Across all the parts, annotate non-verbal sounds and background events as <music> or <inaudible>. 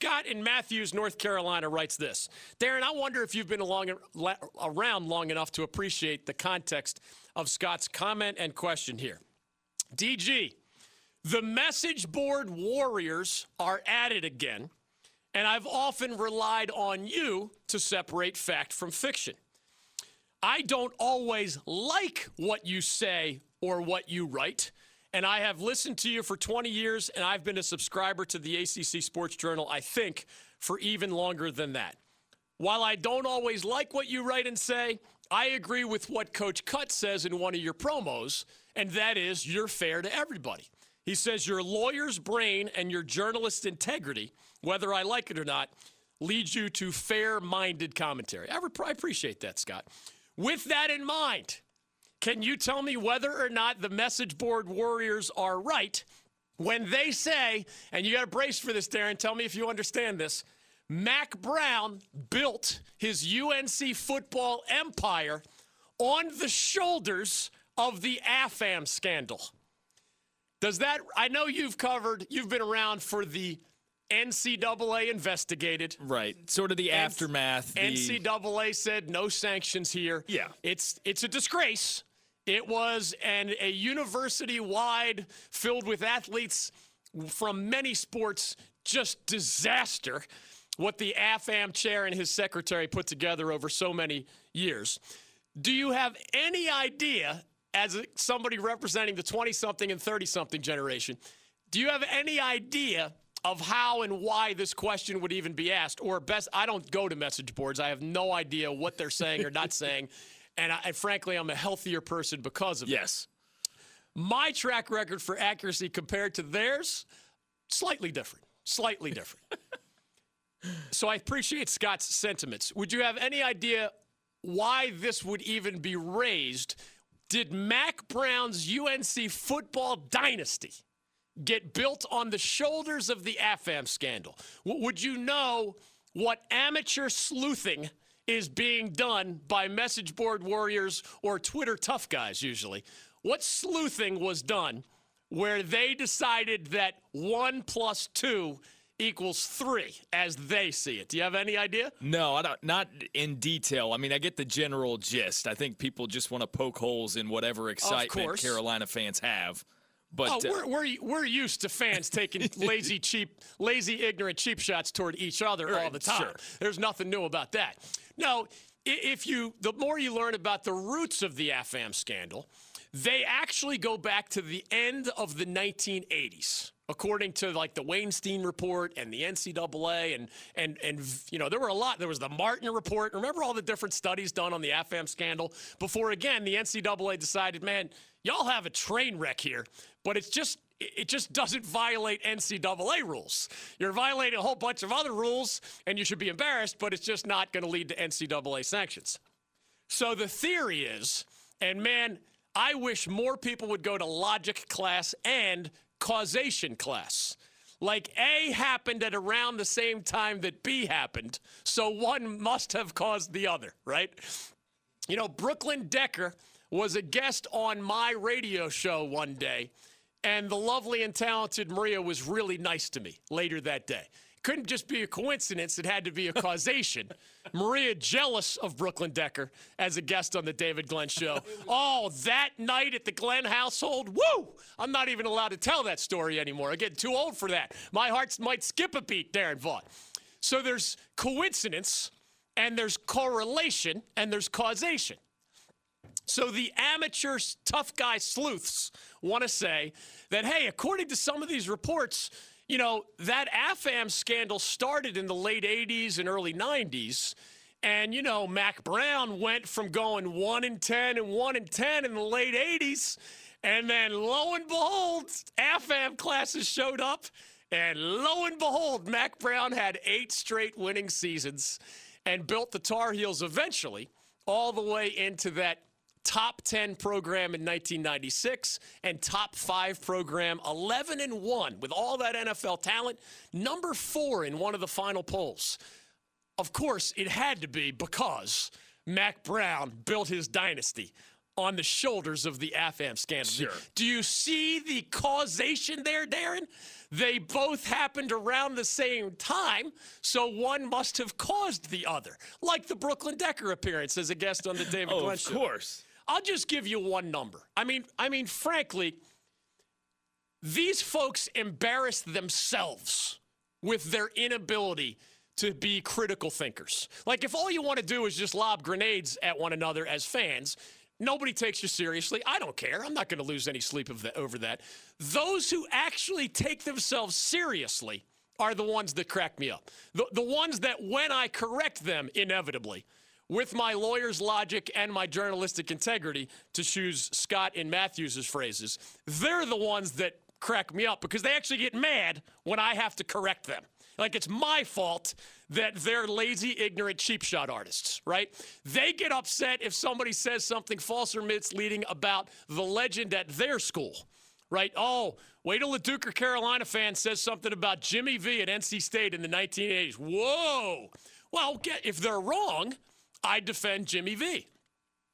Scott in Matthews, North Carolina, writes this Darren, I wonder if you've been along, around long enough to appreciate the context of Scott's comment and question here. DG, the message board warriors are at it again, and I've often relied on you to separate fact from fiction. I don't always like what you say or what you write. And I have listened to you for 20 years, and I've been a subscriber to the ACC Sports Journal, I think, for even longer than that. While I don't always like what you write and say, I agree with what Coach Cut says in one of your promos, and that is you're fair to everybody. He says your lawyer's brain and your journalist's integrity, whether I like it or not, leads you to fair minded commentary. I, I appreciate that, Scott. With that in mind, can you tell me whether or not the message board warriors are right when they say, and you got to brace for this, Darren, tell me if you understand this. Mack Brown built his UNC football empire on the shoulders of the AFAM scandal. Does that, I know you've covered, you've been around for the NCAA investigated. Right. Sort of the aftermath. The... NCAA said no sanctions here. Yeah. It's it's a disgrace. It was an, a university wide, filled with athletes from many sports, just disaster. What the AFAM chair and his secretary put together over so many years. Do you have any idea, as somebody representing the 20 something and 30 something generation, do you have any idea of how and why this question would even be asked? Or best, I don't go to message boards. I have no idea what they're saying or not <laughs> saying. And, I, and frankly, I'm a healthier person because of it. Yes. My track record for accuracy compared to theirs, slightly different. Slightly different. <laughs> so I appreciate Scott's sentiments. Would you have any idea why this would even be raised? Did Mack Brown's UNC football dynasty get built on the shoulders of the AFAM scandal? Would you know what amateur sleuthing is being done by message board warriors or Twitter tough guys usually. What sleuthing was done where they decided that one plus two equals three as they see it. Do you have any idea? No, I don't, not in detail. I mean, I get the general gist. I think people just want to poke holes in whatever excitement Carolina fans have. But oh, uh, we're, we're, we're used to fans taking <laughs> lazy, cheap, lazy, ignorant, cheap shots toward each other right, all the time. Sure. There's nothing new about that. No, if you the more you learn about the roots of the AFAM scandal, they actually go back to the end of the 1980s according to like the Wainstein report and the NCAA and and and you know there were a lot. There was the Martin report. Remember all the different studies done on the AFAM scandal before again the NCAA decided, man, y'all have a train wreck here, but it's just it just doesn't violate NCAA rules. You're violating a whole bunch of other rules, and you should be embarrassed, but it's just not going to lead to NCAA sanctions. So the theory is, and man, I wish more people would go to logic class and causation class. Like A happened at around the same time that B happened, so one must have caused the other, right? You know, Brooklyn Decker was a guest on my radio show one day, and the lovely and talented Maria was really nice to me later that day couldn't just be a coincidence, it had to be a <laughs> causation. Maria jealous of Brooklyn Decker as a guest on the David Glenn show. <laughs> Oh, that night at the Glenn household, woo! I'm not even allowed to tell that story anymore. I'm getting too old for that. My heart might skip a beat, Darren Vaughn. So there's coincidence, and there's correlation, and there's causation. So the amateur tough guy sleuths want to say that, hey, according to some of these reports, you know, that AFAM scandal started in the late 80s and early 90s. And, you know, Mack Brown went from going 1 and 10 and 1 and 10 in the late 80s. And then lo and behold, AFAM classes showed up. And lo and behold, Mack Brown had eight straight winning seasons and built the Tar Heels eventually all the way into that top 10 program in 1996 and top 5 program 11 and 1 with all that NFL talent number 4 in one of the final polls of course it had to be because Mack Brown built his dynasty on the shoulders of the AFAM scandal. Sure. Do you see the causation there, Darren? They both happened around the same time, so one must have caused the other, like the Brooklyn Decker appearance as a guest on the David oh, Glenn of course. I'll just give you one number. I mean, I mean, frankly, these folks embarrass themselves with their inability to be critical thinkers. Like, if all you want to do is just lob grenades at one another as fans, nobody takes you seriously. I don't care. I'm not going to lose any sleep the, over that. Those who actually take themselves seriously are the ones that crack me up. The, the ones that, when I correct them, inevitably, with my lawyer's logic and my journalistic integrity, to choose Scott and Matthews' phrases, they're the ones that crack me up because they actually get mad when I have to correct them. Like it's my fault that they're lazy, ignorant, cheap shot artists, right? They get upset if somebody says something false or misleading about the legend at their school, right? Oh, wait till a Duke or Carolina fan says something about Jimmy V at NC State in the 1980s. Whoa. Well, if they're wrong, I defend Jimmy V.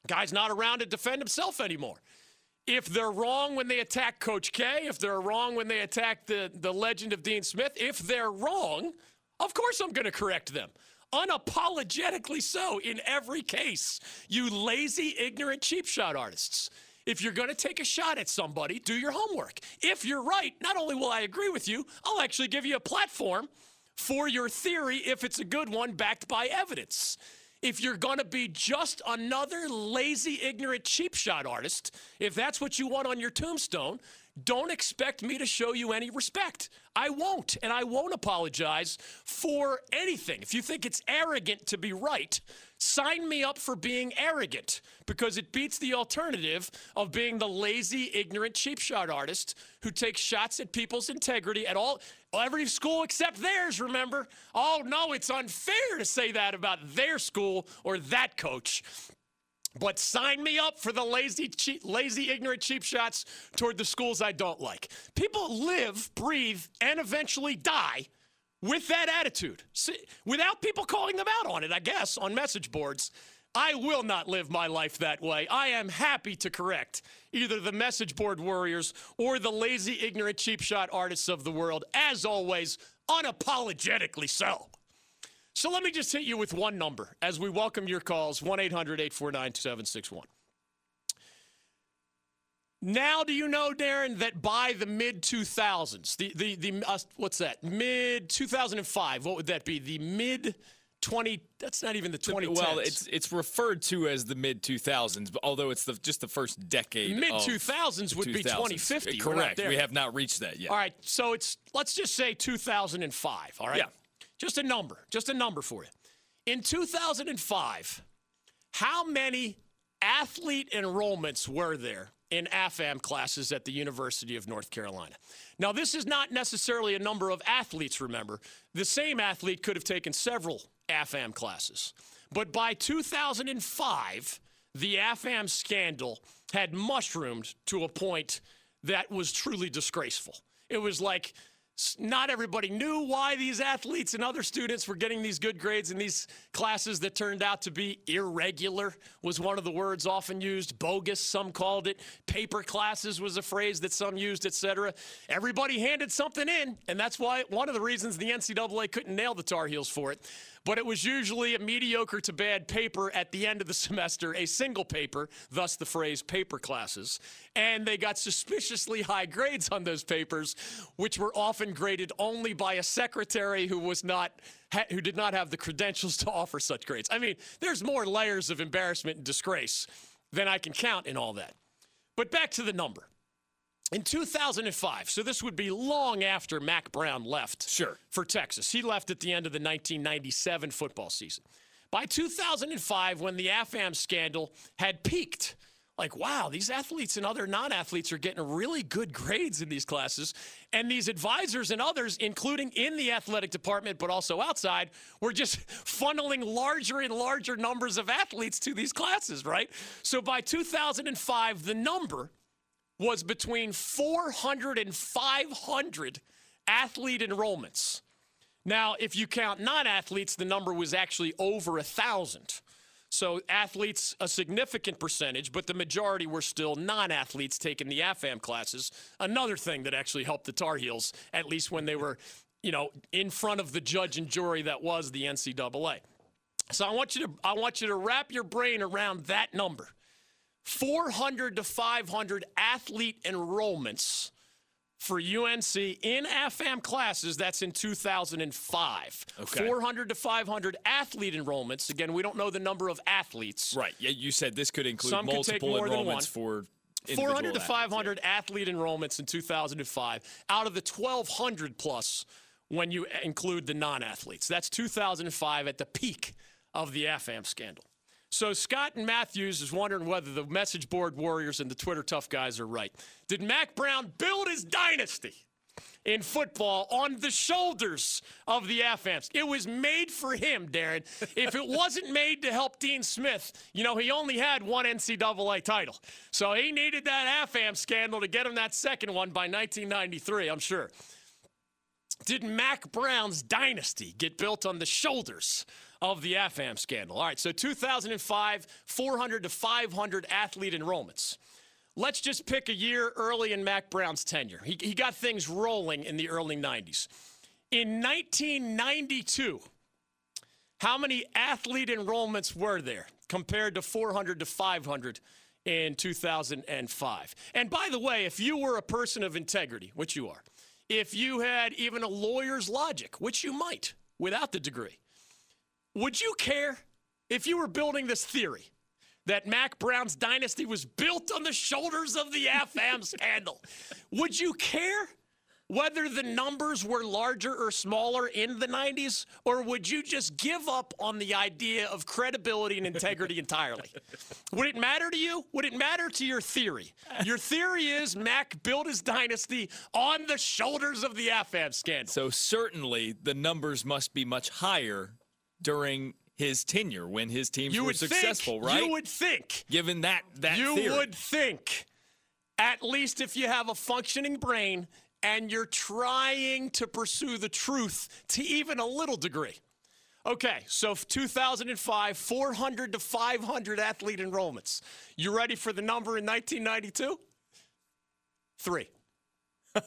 Guy's not around to defend himself anymore if they're wrong when they attack Coach K, if they're wrong when they attack the, the legend of Dean Smith, if they're wrong, of course I'm going to correct them. Unapologetically so in every case. You lazy, ignorant, cheap shot artists. If you're going to take a shot at somebody, do your homework. If you're right, not only will I agree with you, I'll actually give you a platform for your theory if it's a good one backed by evidence if you're going to be just another lazy, ignorant, cheap shot artist, if that's what you want on your tombstone, don't expect me to show you any respect. I won't, and I won't apologize for anything. If you think it's arrogant to be right, sign me up for being arrogant because it beats the alternative of being the lazy, ignorant, cheap shot artist who takes shots at people's integrity at all. Every school except theirs, remember? Oh, no, it's unfair to say that about their school or that coach. But sign me up for the lazy, cheap, lazy, ignorant cheap shots toward the schools I don't like. People live, breathe, and eventually die with that attitude. See, without people calling them out on it, I guess, on message boards. I will not live my life that way. I am happy to correct either the message board warriors or the lazy, ignorant, cheap shot artists of the world, as always, unapologetically so. So let me just hit you with one number as we welcome your calls 1 800 849 2761. Now, do you know, Darren, that by the mid 2000s, the, the, the uh, what's that? Mid 2005, what would that be? The mid 20 that's not even the 2010s. Well, it's it's referred to as the mid 2000s, but although it's the just the first decade. Mid 2000s would 2000s. be 2050. Correct. We have not reached that yet. All right, so it's let's just say 2005, all right? Yeah. Just a number, just a number for you. In 2005, how many athlete enrollments were there in AFAM classes at the University of North Carolina? Now, this is not necessarily a number of athletes, remember. The same athlete could have taken several AFAM classes. But by 2005, the AFAM scandal had mushroomed to a point that was truly disgraceful. It was like not everybody knew why these athletes and other students were getting these good grades in these classes that turned out to be irregular was one of the words often used. Bogus some called it. Paper classes was a phrase that some used etc everybody handed something in and that's why one of the reasons the ncaa couldn't nail the tar heels for it but it was usually a mediocre to bad paper at the end of the <laughs> semester, a single paper, thus the phrase paper classes. And they got suspiciously high grades on those papers, which were often graded only by a secretary who was not who did not have the credentials <laughs> to offer such grades. I mean, there's more layers of embarrassment and disgrace than I can count in all that. But back to the number. In 2005, so this would be long after Mack Brown left sure. for Texas. He left at the end of the 1997 football season. By 2005, when the AFAM scandal had peaked, like, wow, these athletes and other non athletes are getting really good grades in these classes. And these advisors and others, including in the athletic department, but also outside, were just <laughs> funneling larger and larger numbers of athletes to these classes, right? So by 2005, the number was between 400 and 500 athlete enrollments. Now, if you count non athletes, the number was actually over a 1,000. So athletes, a significant percentage, but the majority were still non-athletes taking the AFAM classes. Another thing that actually helped the Tar Heels, at least when they were, you know, in front of the judge and jury that was the NCAA. So I want you to I want you to wrap your brain around that number. 400 to 500 athlete enrollments for UNC in AFAM classes. That's in 2005. Okay. 400 to 500 athlete enrollments. Again, we don't know the number of athletes. Right. Yeah, you said this could include Some multiple enrollments for 400 to 500 yeah. athlete enrollments in 2005 out of the 1,200 plus when you include the non-athletes. That's 2005 at the peak of the AFAM scandal. So Scott and Matthews is wondering whether the message board warriors and the Twitter tough guys are right. Did Mack Brown build his dynasty in football on the shoulders of the AFAMs? It was made for him, Darren. If it wasn't made to help Dean Smith, you know, he only had one NCAA title. So he needed that AFAM scandal to get him that second one by 1993, I'm sure. Did Mack Brown's dynasty get built on the shoulders of the AFAM scandal. All right, so 2005, 400 to 500 athlete enrollments. Let's just pick a year early in Mack Brown's tenure. He, he got things rolling in the early 90s. In 1992, how many athlete enrollments were there compared to 400 to 500 in 2005? And by the way, if you were a person of integrity, which you are, if you had even a lawyer's logic, which you might without the degree, would you care if you were building this theory that Mack Brown's dynasty was built on the shoulders of the <laughs> AFAM scandal? Would you care whether the numbers were larger or smaller in the 90s? Or would you just give up on the idea of credibility and integrity <laughs> entirely? Would it matter to you? Would it matter to your theory? Your theory is Mack built his dynasty on the shoulders of the AFAM scandal. So certainly the numbers must be much higher during his tenure when his teams you were successful, think, right? You would think. Given that that You theory. would think at least if you have a functioning brain and you're trying to pursue the truth to even a little degree. Okay, so 2005, 400 to 500 athlete enrollments. You ready for the number in 1992? Three. <laughs>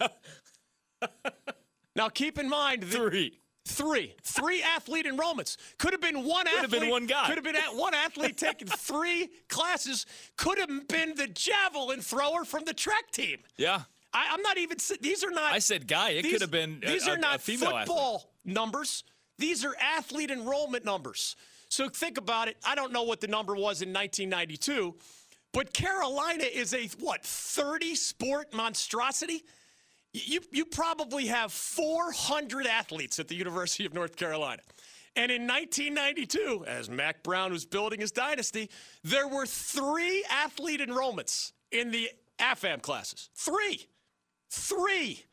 now keep in mind, the, three. Three. Three athlete enrollments. Could have been one could athlete. Could have been one guy. Could have been one athlete taking three classes. Could have been the javelin thrower from the track team. Yeah. I, am not even. These are not. I said guy. It these, could have been. These a, are not football athlete. numbers. These are athlete enrollment numbers. So think about it. I don't know what the number was in 1992, but Carolina is a what 30 sport monstrosity. You, you probably have 400 athletes at the University of North Carolina. And in 1992, as Mack Brown was building his dynasty, there were three athlete enrollments in the AFAM classes. Three. Three.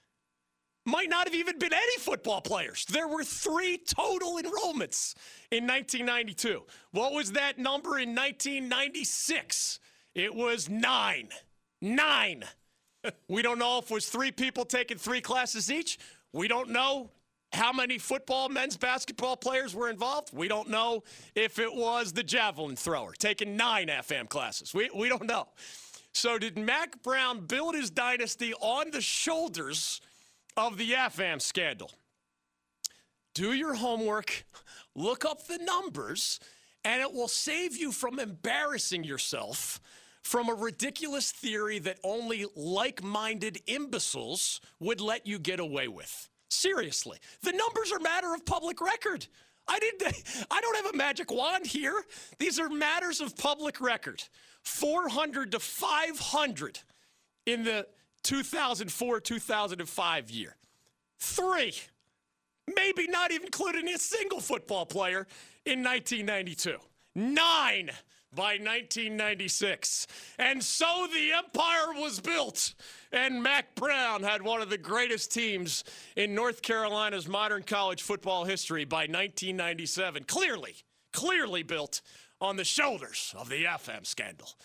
Might not have even been any football players. There were three total enrollments in 1992. What was that number in 1996? It was nine. Nine <laughs> we don't know if it was three people taking three classes each. We don't know how many football, men's basketball players were involved. We don't know if it was the javelin thrower taking nine AFAM classes. We, we don't know. So, did Mack Brown build his dynasty on the shoulders of the AFAM scandal? Do your homework, look up the numbers, and it will save you from embarrassing yourself from a ridiculous theory that only like minded imbeciles would let you get away with. Seriously, the numbers are matter of public record. I didn't <laughs> I don't have a magic wand here. These are matters of public record. 400 to 500 in the 2004-2005 year. 3 maybe not even including a single football player in 1992. 9 by 1996. And so the empire was built. And Mack Brown had one of the greatest teams in North Carolina's modern college football history by 1997. Clearly, clearly built on the shoulders of the AFAM scandal.